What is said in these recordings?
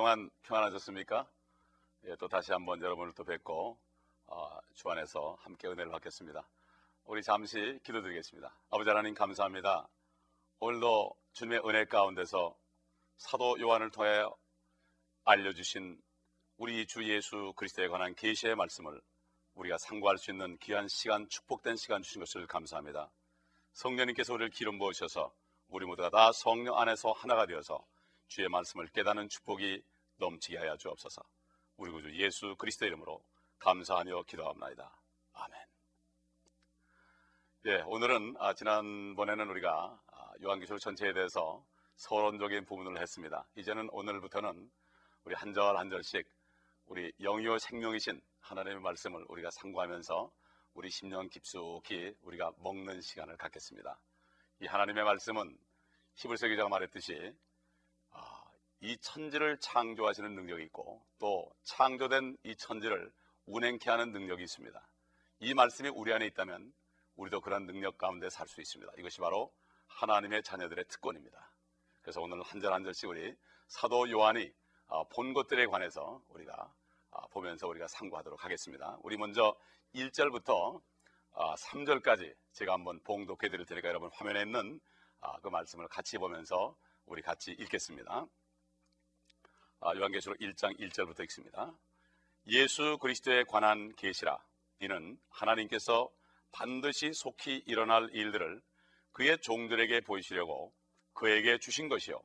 동안 평안하셨습니까? 예, 또 다시 한번 여러분을 또 뵙고 어, 주 안에서 함께 은혜를 받겠습니다. 우리 잠시 기도드리겠습니다. 아버지 하나님 감사합니다. 오늘도 주님의 은혜 가운데서 사도 요한을 통해 알려주신 우리 주 예수 그리스도에 관한 계시의 말씀을 우리가 상고할 수 있는 귀한 시간, 축복된 시간 주신 것을 감사합니다. 성령님께서 우리를 기름 부으셔서 우리 모두가 다 성령 안에서 하나가 되어서 주의 말씀을 깨닫는 축복이 넘치게 하여 주옵소서. 우리 구주 예수 그리스도 이름으로 감사하며 기도합니다. 아멘. 예, 오늘은 아, 지난번에는 우리가 아, 요한계시록 전체에 대해서 서론적인 부분을 했습니다. 이제는 오늘부터는 우리 한 절 한 절씩 우리 영요 생명이신 하나님의 말씀을 우리가 상고하면서 우리 심령 깊숙이 우리가 먹는 시간을 갖겠습니다. 이 하나님의 말씀은 히브리서 기자가 말했듯이 아, 이 천지를 창조하시는 능력이 있고 또 창조된 이 천지를 운행케 하는 능력이 있습니다. 이 말씀이 우리 안에 있다면 우리도 그런 능력 가운데 살 수 있습니다. 이것이 바로 하나님의 자녀들의 특권입니다. 그래서 오늘 한 절 한 절씩 우리 사도 요한이 아, 본 것들에 관해서 우리가 아, 보면서 우리가 상고하도록 하겠습니다. 우리 먼저 1절부터 3절까지 제가 한번 봉독해 드릴 테니까 여러분 화면에 있는 그 말씀을 같이 보면서 우리 같이 읽겠습니다. 요한계시록 1장 1절부터 읽습니다. 예수 그리스도에 관한 계시라. 이는 하나님께서 반드시 속히 일어날 일들을 그의 종들에게 보이시려고 그에게 주신 것이요.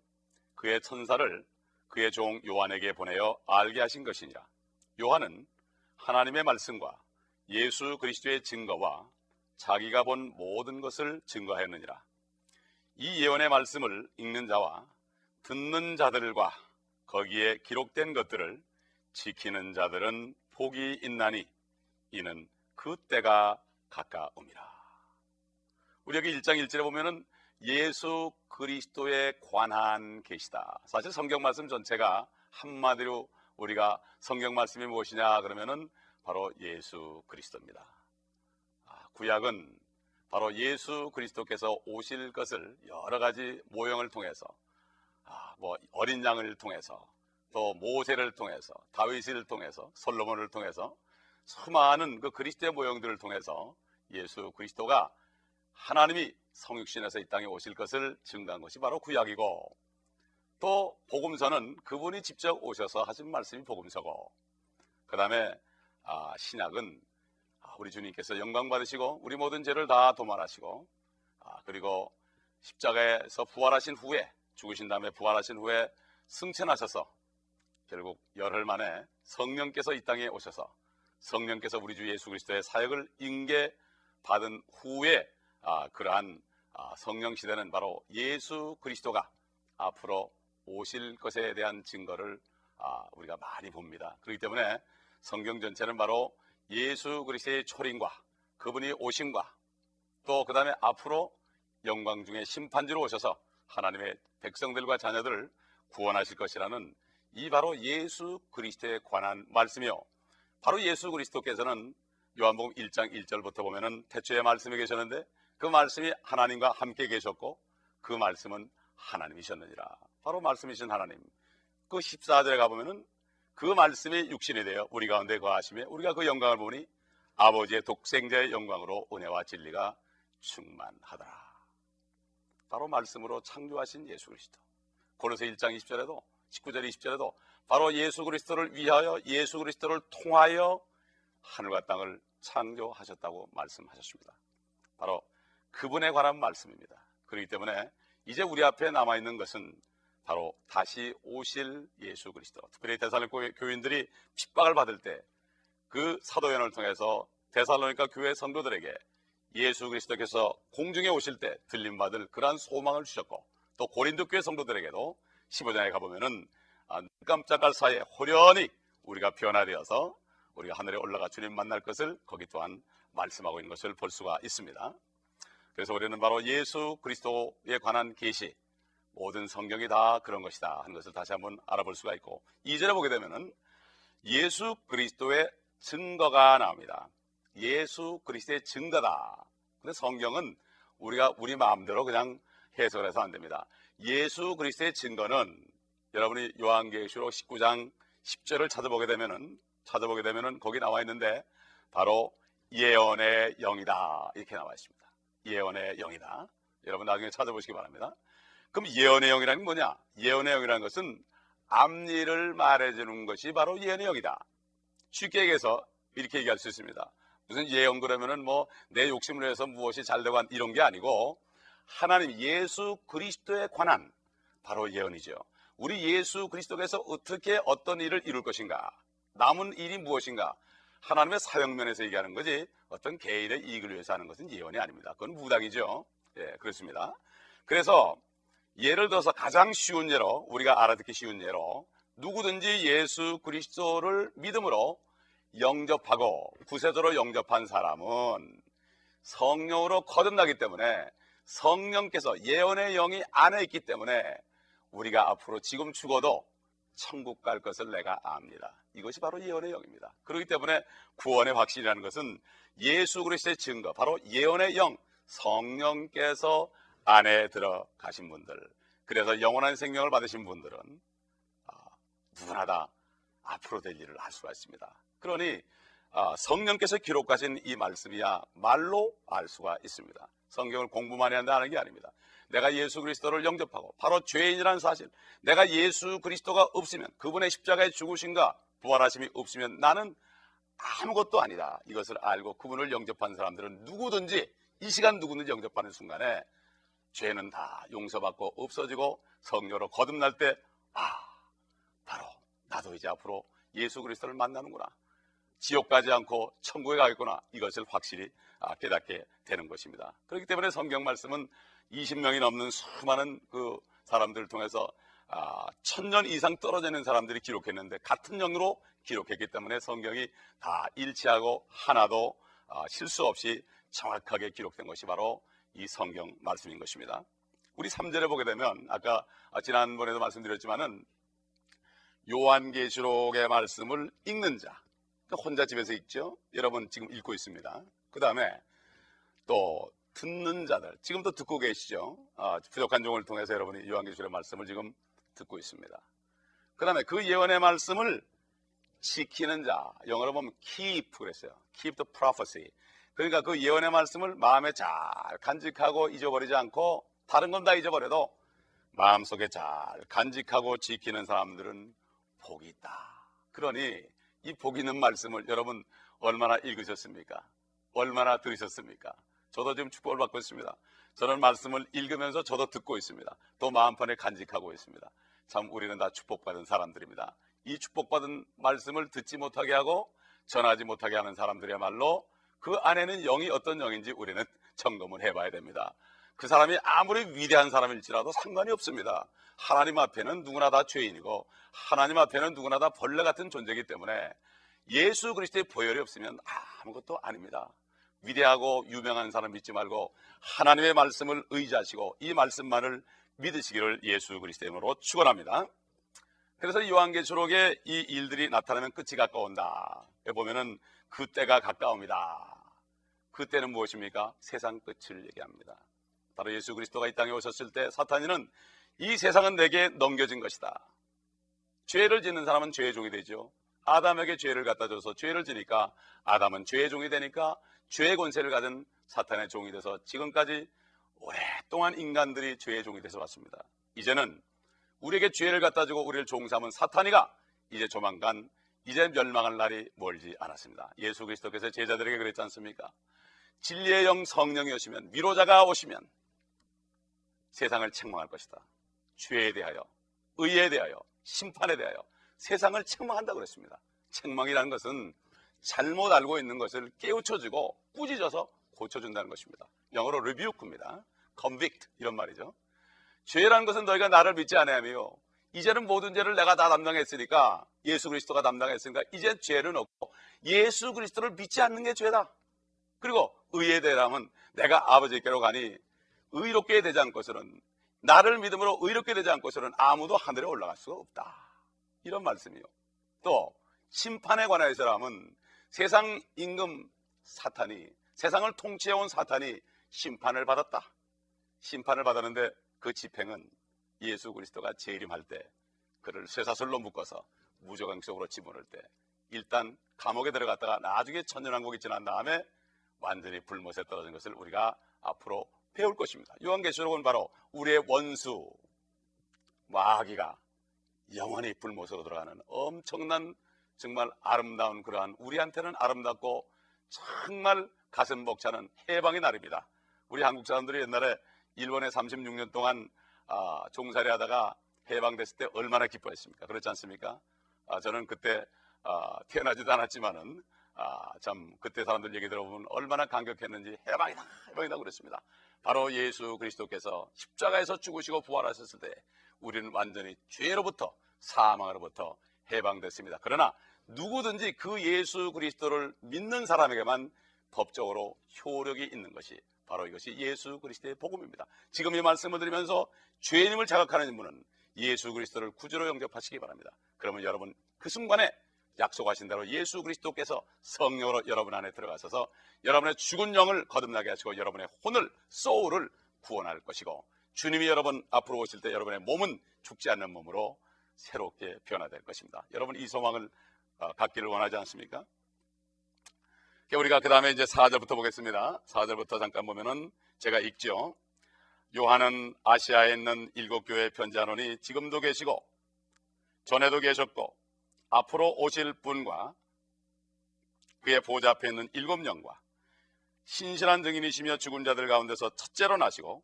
그의 천사를 그의 종 요한에게 보내어 알게 하신 것이니라. 요한은 하나님의 말씀과 예수 그리스도의 증거와 자기가 본 모든 것을 증거하였느니라. 이 예언의 말씀을 읽는 자와 듣는 자들과 거기에 기록된 것들을 지키는 자들은 복이 있나니 이는 그 때가 가까움이라. 우리 여기 1장 1절에 보면은 예수 그리스도에 관한 계시다. 사실 성경 말씀 전체가 한마디로 우리가 성경 말씀이 무엇이냐 그러면은 바로 예수 그리스도입니다. 아, 구약은 바로 예수 그리스도께서 오실 것을 여러 가지 모형을 통해서 아, 뭐 어린 양을 통해서 또 모세를 통해서 다윗을 통해서 솔로몬을 통해서 수많은 그 그리스도의 모형들을 통해서 예수 그리스도가 하나님이 성육신에서 이 땅에 오실 것을 증거한 것이 바로 구약이고 또 복음서는 그분이 직접 오셔서 하신 말씀이 복음서고 그 다음에 아, 신약은 아, 우리 주님께서 영광 받으시고 우리 모든 죄를 다 도말하시고 아, 그리고 십자가에서 부활하신 후에 죽으신 다음에 부활하신 후에 승천하셔서 결국 열흘 만에 성령께서 이 땅에 오셔서 성령께서 우리 주 예수 그리스도의 사역을 인계 받은 후에 아, 그러한 아, 성령 시대는 바로 예수 그리스도가 앞으로 오실 것에 대한 증거를 아, 우리가 많이 봅니다. 그렇기 때문에 성경 전체는 바로 예수 그리스도의 초림과 그분이 오심과 또 그 다음에 앞으로 영광 중에 심판주로 오셔서 하나님의 백성들과 자녀들을 구원하실 것이라는 이 바로 예수 그리스도에 관한 말씀이요. 바로 예수 그리스도께서는 요한복음 1장 1절부터 보면은 태초에 말씀이 계셨는데 그 말씀이 하나님과 함께 계셨고 그 말씀은 하나님이셨느니라. 바로 말씀이신 하나님. 그 14절에 가보면은 그 말씀이 육신이 되어 우리 가운데 거하시며 우리가 그 영광을 보니 아버지의 독생자의 영광으로 은혜와 진리가 충만하더라. 바로 말씀으로 창조하신 예수 그리스도. 고로새 1장 20절에도 19절 20절에도 바로 예수 그리스도를 위하여 예수 그리스도를 통하여 하늘과 땅을 창조하셨다고 말씀하셨습니다. 바로 그분에 관한 말씀입니다. 그렇기 때문에 이제 우리 앞에 남아 있는 것은 바로 다시 오실 예수 그리스도. 특별히 대살로니가 교인들이 핍박을 받을 때 그 사도연을 통해서 대살로니가 교회 성도들에게 예수 그리스도께서 공중에 오실 때 들림 받을 그러한 소망을 주셨고 또 고린도 교회 성도들에게도 15장에 가보면은 아, 깜짝할 사이에 호련히 우리가 변화되어서 우리가 하늘에 올라가 주님 만날 것을 거기 또한 말씀하고 있는 것을 볼 수가 있습니다. 그래서 우리는 바로 예수 그리스도에 관한 계시 모든 성경이 다 그런 것이다 하는 것을 다시 한번 알아볼 수가 있고 2절에 보게 되면은 예수 그리스도의 증거가 나옵니다. 예수 그리스도의 증거다. 근데 성경은 우리가 우리 마음대로 그냥 해석을 해서 안 됩니다. 예수 그리스도의 증거는 여러분이 요한계시록 19장 10절을 찾아보게 되면은 찾아보게 되면은 거기 나와 있는데 바로 예언의 영이다 이렇게 나와 있습니다. 예언의 영이다. 여러분 나중에 찾아보시기 바랍니다. 그럼 예언의 영이라는 게 뭐냐? 예언의 영이라는 것은 앞일을 말해주는 것이 바로 예언의 영이다. 쉽게 얘기해서 이렇게 얘기할 수 있습니다. 무슨 예언 그러면은 뭐 내 욕심을 위해서 무엇이 잘 되고 이런 게 아니고 하나님 예수 그리스도에 관한 바로 예언이죠. 우리 예수 그리스도께서 어떻게 어떤 일을 이룰 것인가? 남은 일이 무엇인가? 하나님의 사역면에서 얘기하는 거지 어떤 개인의 이익을 위해서 하는 것은 예언이 아닙니다. 그건 무당이죠. 예, 그렇습니다. 그래서 예를 들어서 가장 쉬운 예로 우리가 알아듣기 쉬운 예로 누구든지 예수 그리스도를 믿음으로 영접하고 구세주로 영접한 사람은 성령으로 거듭나기 때문에 성령께서 예언의 영이 안에 있기 때문에 우리가 앞으로 지금 죽어도 천국 갈 것을 내가 압니다. 이것이 바로 예언의 영입니다. 그렇기 때문에 구원의 확신이라는 것은 예수 그리스도의 증거, 바로 예언의 영, 성령께서 안에 들어가신 분들, 그래서 영원한 생명을 받으신 분들은 아, 누구나 다 앞으로 될 일을 할 수가 있습니다. 그러니 아, 성령께서 기록하신 이 말씀이야 말로 알 수가 있습니다. 성경을 공부 많이 한다는 게 아닙니다. 내가 예수 그리스도를 영접하고 바로 죄인이라는 사실 내가 예수 그리스도가 없으면 그분의 십자가에 죽으신가 부활하심이 없으면 나는 아무것도 아니다 이것을 알고 그분을 영접한 사람들은 누구든지 이 시간 누구든지 영접하는 순간에 죄는 다 용서받고 없어지고 성녀로 거듭날 때 아 바로 나도 이제 앞으로 예수 그리스도를 만나는구나 지옥 가지 않고 천국에 가겠구나 이것을 확실히 아, 깨닫게 되는 것입니다. 그렇기 때문에 성경 말씀은 20명이 넘는 수많은 그 사람들을 통해서 아, 천년 이상 떨어져 있는 사람들이 기록했는데 같은 영으로 기록했기 때문에 성경이 다 일치하고 하나도 아, 실수 없이 정확하게 기록된 것이 바로 이 성경 말씀인 것입니다. 우리 3절에 보게 되면 아까 지난번에도 말씀드렸지만은 요한계시록의 말씀을 읽는 자 그러니까 혼자 집에서 읽죠. 여러분 지금 읽고 있습니다. 그 다음에 또 듣는 자들 지금도 듣고 계시죠. 아, 부족한 종을 통해서 여러분이 요한계시록의 말씀을 지금 듣고 있습니다. 그 다음에 그 예언의 말씀을 지키는 자 영어로 보면 keep 그랬어요. keep the prophecy. 그러니까 그 예언의 말씀을 마음에 잘 간직하고 잊어버리지 않고 다른 건 다 잊어버려도 마음속에 잘 간직하고 지키는 사람들은 복이 있다. 그러니 이 복 있는 말씀을 여러분 얼마나 읽으셨습니까? 얼마나 들으셨습니까? 저도 지금 축복을 받고 있습니다. 저는 말씀을 읽으면서 저도 듣고 있습니다. 또 마음판에 간직하고 있습니다. 참 우리는 다 축복받은 사람들입니다. 이 축복받은 말씀을 듣지 못하게 하고 전하지 못하게 하는 사람들이야말로 그 안에는 영이 어떤 영인지 우리는 점검을 해봐야 됩니다. 그 사람이 아무리 위대한 사람일지라도 상관이 없습니다. 하나님 앞에는 누구나 다 죄인이고 하나님 앞에는 누구나 다 벌레 같은 존재이기 때문에 예수 그리스도의 보혈이 없으면 아무것도 아닙니다. 위대하고 유명한 사람 믿지 말고 하나님의 말씀을 의지하시고 이 말씀만을 믿으시기를 예수 그리스도의 이름으로 축원합니다. 그래서 요한계시록에 이 일들이 나타나면 끝이 가까운다. 보면은 그때가 가까웁니다. 그때는 무엇입니까? 세상 끝을 얘기합니다. 바로 예수 그리스도가 이 땅에 오셨을 때 사탄이는 이 세상은 내게 넘겨진 것이다. 죄를 짓는 사람은 죄의 종이 되죠. 아담에게 죄를 갖다 줘서 죄를 지니까 아담은 죄의 종이 되니까 죄의 권세를 가진 사탄의 종이 돼서 지금까지 오랫동안 인간들이 죄의 종이 돼서 왔습니다. 이제는 우리에게 죄를 갖다 주고 우리를 종삼은 사탄이가 이제 조만간 이제 멸망할 날이 멀지 않았습니다. 예수 그리스도께서 제자들에게 그랬지 않습니까? 진리의 영 성령이 오시면 위로자가 오시면 세상을 책망할 것이다. 죄에 대하여, 의에 대하여, 심판에 대하여 세상을 책망한다고 그랬습니다. 책망이라는 것은 잘못 알고 있는 것을 깨우쳐주고 꾸짖어서 고쳐준다는 것입니다. 영어로 rebuke입니다. convict 이런 말이죠. 죄라는 것은 너희가 나를 믿지 않으며 이제는 모든 죄를 내가 다 담당했으니까 예수 그리스도가 담당했으니까 이제 죄는 없고 예수 그리스도를 믿지 않는 게 죄다. 그리고 의에 대하면 내가 아버지께로 가니 의롭게 되지 않고서는 나를 믿음으로 의롭게 되지 않고서는 아무도 하늘에 올라갈 수가 없다. 이런 말씀이요. 또 심판에 관하여서라면 세상 임금 사탄이 세상을 통치해온 사탄이 심판을 받았다. 심판을 받았는데 그 집행은 예수 그리스도가 재림할 때 그를 쇠사슬로 묶어서 무조강 속으로 집어넣을 때 일단 감옥에 들어갔다가 나중에 천년왕국이 지난 다음에 완전히 불못에 떨어진 것을 우리가 앞으로 배울 것입니다. 요한계시록은 바로 우리의 원수 마귀가 영원히 불못으로 들어가는 엄청난 정말 아름다운 그러한 우리한테는 아름답고 정말 가슴 벅차는 해방의 날입니다. 우리 한국 사람들이 옛날에 일본에 36년 동안 아, 종살이 하다가 해방됐을 때 얼마나 기뻐했습니까? 그렇지 않습니까? 아, 저는 그때 아, 태어나지도 않았지만은 아, 참 그때 사람들 얘기 들어보면 얼마나 감격했는지 해방이다 해방이다 그랬습니다. 바로 예수 그리스도께서 십자가에서 죽으시고 부활하셨을 때 우리는 완전히 죄로부터 사망으로부터 해방됐습니다. 그러나 누구든지 그 예수 그리스도를 믿는 사람에게만 법적으로 효력이 있는 것이 바로 이것이 예수 그리스도의 복음입니다. 지금 이 말씀을 드리면서 죄인임을 자각하는 분은 예수 그리스도를 구주로 영접하시기 바랍니다. 그러면 여러분 그 순간에 약속하신 대로 예수 그리스도께서 성령으로 여러분 안에 들어가셔서 여러분의 죽은 영을 거듭나게 하시고 여러분의 혼을 소울을 구원할 것이고 주님이 여러분 앞으로 오실 때 여러분의 몸은 죽지 않는 몸으로 새롭게 변화될 것입니다. 여러분 이 소망을 어, 갖기를 원하지 않습니까? 우리가 그 다음에 이제 4절부터 보겠습니다. 4절부터 잠깐 보면은 제가 읽죠. 요한은 아시아에 있는 일곱 교회 편지하노니 지금도 계시고 전에도 계셨고 앞으로 오실 분과 그의 보좌 앞에 있는 일곱 영과 신실한 증인이시며 죽은 자들 가운데서 첫째로 나시고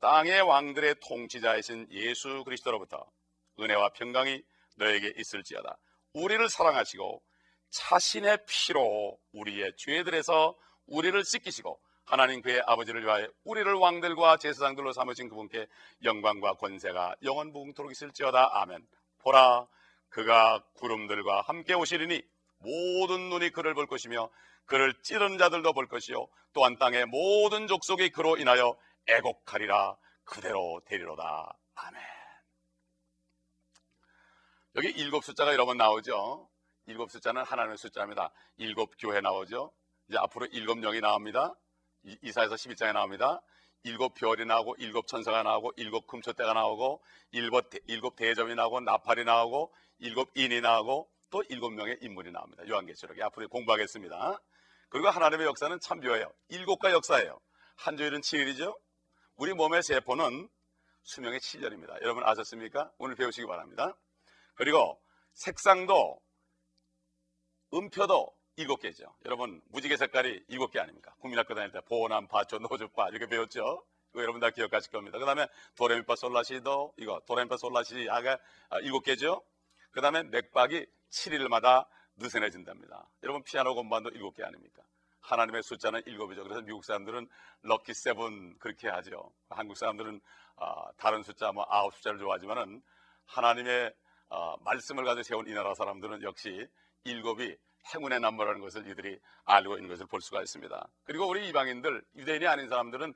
땅의 왕들의 통치자이신 예수 그리스도로부터 은혜와 평강이 너에게 있을지어다. 우리를 사랑하시고 자신의 피로 우리의 죄들에서 우리를 씻기시고 하나님 그의 아버지를 위하여 우리를 왕들과 제사장들로 삼으신 그분께 영광과 권세가 영원 무궁토록 있을지어다. 아멘. 보라 그가 구름들과 함께 오시리니 모든 눈이 그를 볼 것이며 그를 찌른 자들도 볼 것이요 또한 땅의 모든 족속이 그로 인하여 애곡하리라 그대로 되리로다. 아멘. 여기 일곱 숫자가 여러 번 나오죠? 일곱 숫자는 하나님의 숫자입니다. 일곱 교회 나오죠? 이제 앞으로 일곱 영이 나옵니다. 이사에서 11장에 나옵니다 일곱 별이 나오고 일곱 천사가 나오고 일곱 금초대가 나오고 일곱, 대, 일곱 대접이 나오고 나팔이 나오고 일곱 인이 나오고 또 일곱 명의 인물이 나옵니다. 요한계시록에 앞으로 공부하겠습니다. 그리고 하나님의 역사는 참 묘해요. 일곱가 역사예요. 한 주일은 7일이죠. 우리 몸의 세포는 수명의 7년입니다. 여러분 아셨습니까? 오늘 배우시기 바랍니다. 그리고 색상도 음표도 일곱 개죠. 여러분 무지개 색깔이 일곱 개 아닙니까? 국민학교 다닐 때 보남, 파초, 노주파 이렇게 배웠죠. 이거 여러분 다 기억하실 겁니다. 그 다음에 도레미파 솔라시도 이거 도레미파 솔라시 아가 아, 일곱 개죠. 그 다음에 맥박이 7일마다 느슨해진답니다. 여러분 피아노 건반도 일곱 개 아닙니까? 하나님의 숫자는 일곱이죠. 그래서 미국 사람들은 럭키 세븐 그렇게 하죠. 한국 사람들은 어, 다른 숫자 뭐 아홉 숫자를 좋아하지만은 하나님의 어, 말씀을 가지고 세운 이 나라 사람들은 역시 일곱이 행운의 남모라는 것을 이들이 알고 있는 것을 볼 수가 있습니다. 그리고 우리 이방인들, 유대인이 아닌 사람들은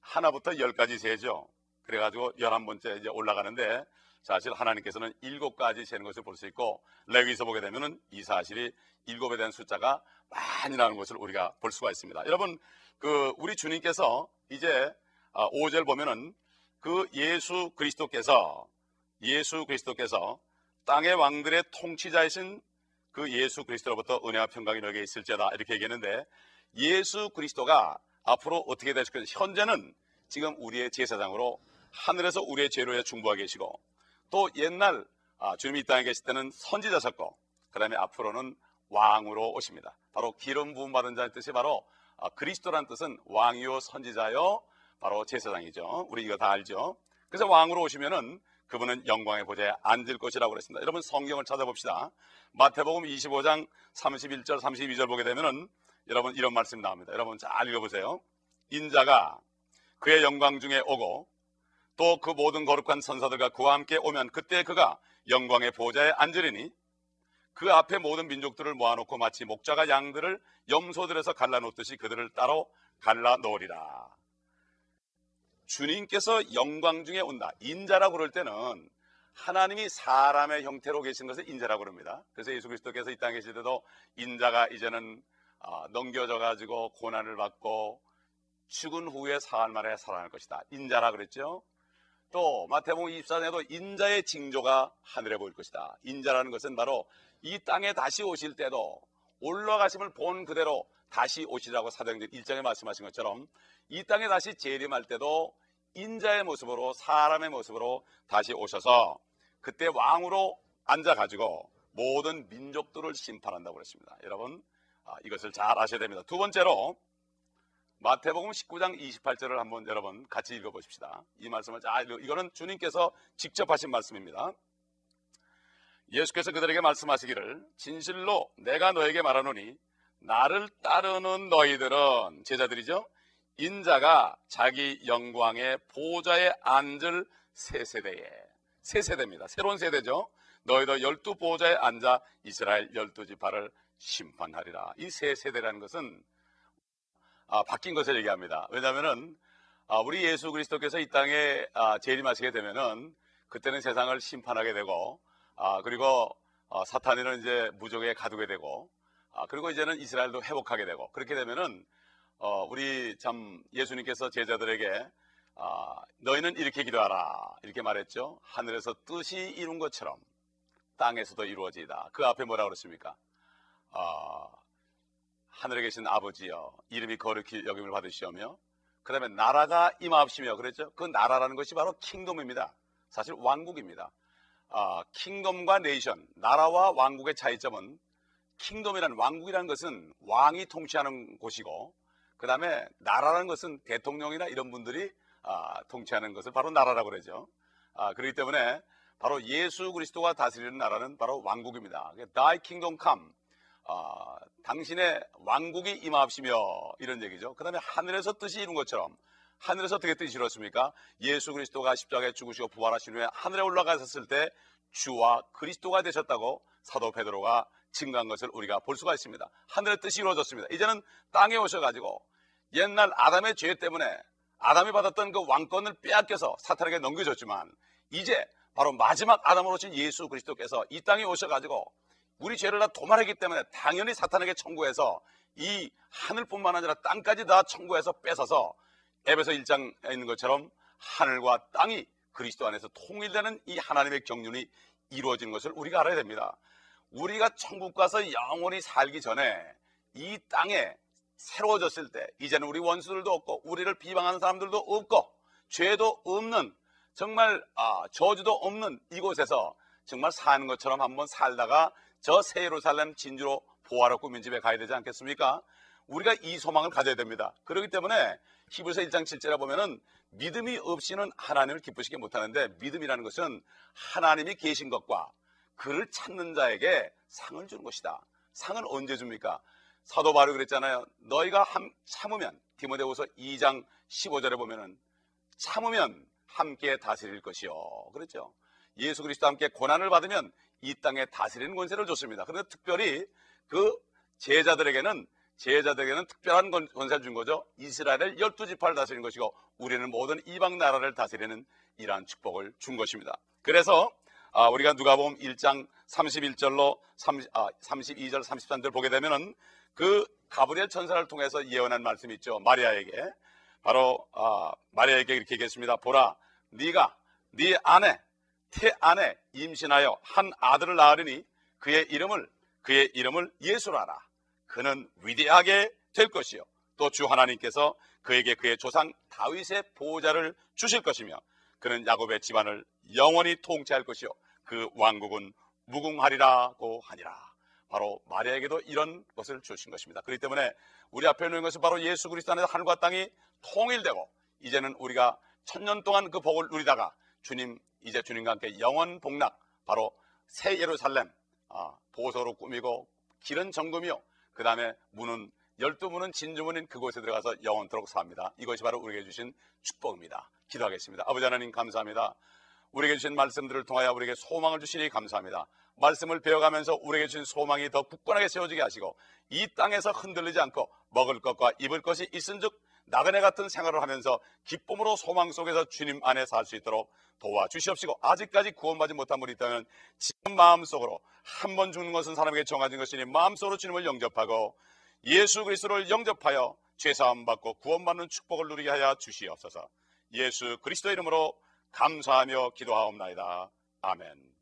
하나부터 열까지 세죠. 그래가지고 열한 번째 이제 올라가는데 사실 하나님께서는 일곱 가지 세는 것을 볼 수 있고 레위서 보게 되면은 이 사실이 일곱에 대한 숫자가 많이 나오는 것을 우리가 볼 수가 있습니다. 여러분 그 우리 주님께서 이제 5절 아, 보면은 그 예수 그리스도께서 예수 그리스도께서 땅의 왕들의 통치자이신 그 예수 그리스도로부터 은혜와 평강이 너에게 있을지어다 이렇게 얘기했는데 예수 그리스도가 앞으로 어떻게 되실 것인지 현재는 지금 우리의 제사장으로 하늘에서 우리의 죄로에 중보하고 계시고 또 옛날 아, 주님이 이 땅에 계실 때는 선지자셨고 그 다음에 앞으로는 왕으로 오십니다. 바로 기름 부음 받은 자의 뜻이 바로 아, 그리스도란 뜻은 왕이요 선지자요 바로 제사장이죠. 우리 이거 다 알죠. 그래서 왕으로 오시면은 그분은 영광의 보좌에 앉을 것이라고 그랬습니다. 여러분 성경을 찾아봅시다. 마태복음 25장 31절 32절 보게 되면은 여러분 이런 말씀 나옵니다. 여러분 잘 읽어보세요. 인자가 그의 영광 중에 오고 또 그 모든 거룩한 선사들과 그와 함께 오면 그때 그가 영광의 보좌에 앉으리니 그 앞에 모든 민족들을 모아놓고 마치 목자가 양들을 염소들에서 갈라놓듯이 그들을 따로 갈라놓으리라. 주님께서 영광 중에 온다. 인자라고 그럴 때는 하나님이 사람의 형태로 계신 것을 인자라고 그럽니다. 그래서 예수 그리스도께서 이 땅에 계실 때도 인자가 이제는 아, 넘겨져 가지고 고난을 받고 죽은 후에 사흘 만에 살아날 것이다. 인자라 그랬죠. 또 마태복음 24장에도 인자의 징조가 하늘에 보일 것이다. 인자라는 것은 바로 이 땅에 다시 오실 때도 올라가심을 본 그대로 다시 오시라고 사도행전 1장에 말씀하신 것처럼 이 땅에 다시 재림할 때도 인자의 모습으로 사람의 모습으로 다시 오셔서 그때 왕으로 앉아 가지고 모든 민족들을 심판한다고 그랬습니다. 여러분 아, 이것을 잘 아셔야 됩니다. 두 번째로 마태복음 19장 28절을 한번 여러분 같이 읽어보십시다. 이 말씀을 잘 이거는 주님께서 직접 하신 말씀입니다. 예수께서 그들에게 말씀하시기를 진실로 내가 너에게 말하노니 나를 따르는 너희들은 제자들이죠. 인자가 자기 영광의 보좌에 앉을 새 세대에 새 세대입니다. 새로운 세대죠. 너희도 열두 보좌에 앉아 이스라엘 열두 지파를 심판하리라. 이 새 세대라는 것은 아, 바뀐 것을 얘기합니다. 왜냐하면은 아, 우리 예수 그리스도께서 이 땅에 아, 재림하시게 되면은 그때는 세상을 심판하게 되고 아, 그리고 어, 사탄이는 이제 무적에 가두게 되고 아, 그리고 이제는 이스라엘도 회복하게 되고 그렇게 되면은 어, 우리 참 예수님께서 제자들에게 아, 너희는 이렇게 기도하라 이렇게 말했죠. 하늘에서 뜻이 이룬 것처럼 땅에서도 이루어지다. 그 앞에 뭐라 그랬습니까? 아, 하늘에 계신 아버지여 이름이 거룩히 여김을 받으시오며 그 다음에 나라가 임하옵시며 그랬죠. 그 나라라는 것이 바로 킹덤입니다. 사실 왕국입니다. 아, 킹덤과 네이션, 나라와 왕국의 차이점은 킹덤이라는 왕국이라는 것은 왕이 통치하는 곳이고 그 다음에 나라라는 것은 대통령이나 이런 분들이 아, 통치하는 것을 바로 나라라고 그러죠. 아, 그렇기 때문에 바로 예수 그리스도가 다스리는 나라는 바로 왕국입니다. Thy kingdom. 아, 당신의 왕국이 임하옵시며 이런 얘기죠. 그 다음에 하늘에서 뜻이 이룬 것처럼 하늘에서 어떻게 뜻이 이뤘습니까? 예수 그리스도가 십자가에 죽으시고 부활하신 후에 하늘에 올라가셨을 때 주와 그리스도가 되셨다고 사도 베드로가 증거한 것을 우리가 볼 수가 있습니다. 하늘의 뜻이 이루어졌습니다. 이제는 땅에 오셔가지고 옛날 아담의 죄 때문에 아담이 받았던 그 왕권을 빼앗겨서 사탄에게 넘겨줬지만 이제 바로 마지막 아담으로신 예수 그리스도께서 이 땅에 오셔가지고 우리 죄를 다 도말했기 때문에 당연히 사탄에게 청구해서 이 하늘뿐만 아니라 땅까지 다 청구해서 뺏어서 에베소 1장에 있는 것처럼 하늘과 땅이 그리스도 안에서 통일되는 이 하나님의 경륜이 이루어지는 것을 우리가 알아야 됩니다. 우리가 천국 가서 영원히 살기 전에 이 땅에 새로워졌을 때 이제는 우리 원수들도 없고 우리를 비방하는 사람들도 없고 죄도 없는 정말 아, 저주도 없는 이곳에서 정말 사는 것처럼 한번 살다가 저 세예루살렘 진주로 보아로 꾸민 집에 가야 되지 않겠습니까? 우리가 이 소망을 가져야 됩니다. 그렇기 때문에 히브리서 1장 7절에 보면은 믿음이 없이는 하나님을 기쁘시게 못하는데 믿음이라는 것은 하나님이 계신 것과 그를 찾는 자에게 상을 주는 것이다. 상은 언제 줍니까? 사도 바울이 그랬잖아요. 너희가 함, 참으면 디모데후서 2장 15절에 보면은 참으면 함께 다스릴 것이요. 그렇죠? 예수 그리스도 함께 고난을 받으면 이 땅에 다스리는 권세를 줬습니다. 그런데 특별히 그 제자들에게는 제자들에게는 특별한 권세를 준 거죠. 이스라엘을 열두 지파를 다스리는 것이고 우리는 모든 이방 나라를 다스리는 이러한 축복을 준 것입니다. 그래서 아, 우리가 누가복음 1장 31절로 30, 아, 32절 33절 보게 되면은 그 가브리엘 천사를 통해서 예언한 말씀이 있죠. 마리아에게 바로 아, 마리아에게 이렇게 얘기했습니다. 보라, 네가 네 아내 태 안에 임신하여 한 아들을 낳으리니 그의 이름을 그의 이름을 예수라라. 그는 위대하게 될 것이요. 또 주 하나님께서 그에게 그의 조상 다윗의 보호자를 주실 것이며 그는 야곱의 집안을 영원히 통치할 것이요. 그 왕국은 무궁하리라고 하니라. 바로 마리아에게도 이런 것을 주신 것입니다. 그렇기 때문에 우리 앞에 있는 것은 바로 예수 그리스도 안에서 하늘과 땅이 통일되고 이제는 우리가 천년 동안 그 복을 누리다가 주님 이제 주님과 함께 영원 복락 바로 새 예루살렘 아, 보소로 꾸미고 길은 정금이요 그 다음에 문은 열두 문은 진주문인 그곳에 들어가서 영원토록 삽니다. 이것이 바로 우리에게 주신 축복입니다. 기도하겠습니다. 아버지 하나님 감사합니다. 우리에게 주신 말씀들을 통하여 우리에게 소망을 주시니 감사합니다. 말씀을 배워가면서 우리에게 주신 소망이 더 굳건하게 세워지게 하시고 이 땅에서 흔들리지 않고 먹을 것과 입을 것이 있은즉 나그네 같은 생활을 하면서 기쁨으로 소망 속에서 주님 안에 살 수 있도록 도와주시옵시고 아직까지 구원받지 못한 분이 있다면 지금 마음속으로 한 번 죽는 것은 사람에게 정해진 것이니 마음속으로 주님을 영접하고 예수 그리스도를 영접하여 죄사함 받고 구원받는 축복을 누리게 하여 주시옵소서 예수 그리스도 이름으로 감사하며 기도하옵나이다. 아멘.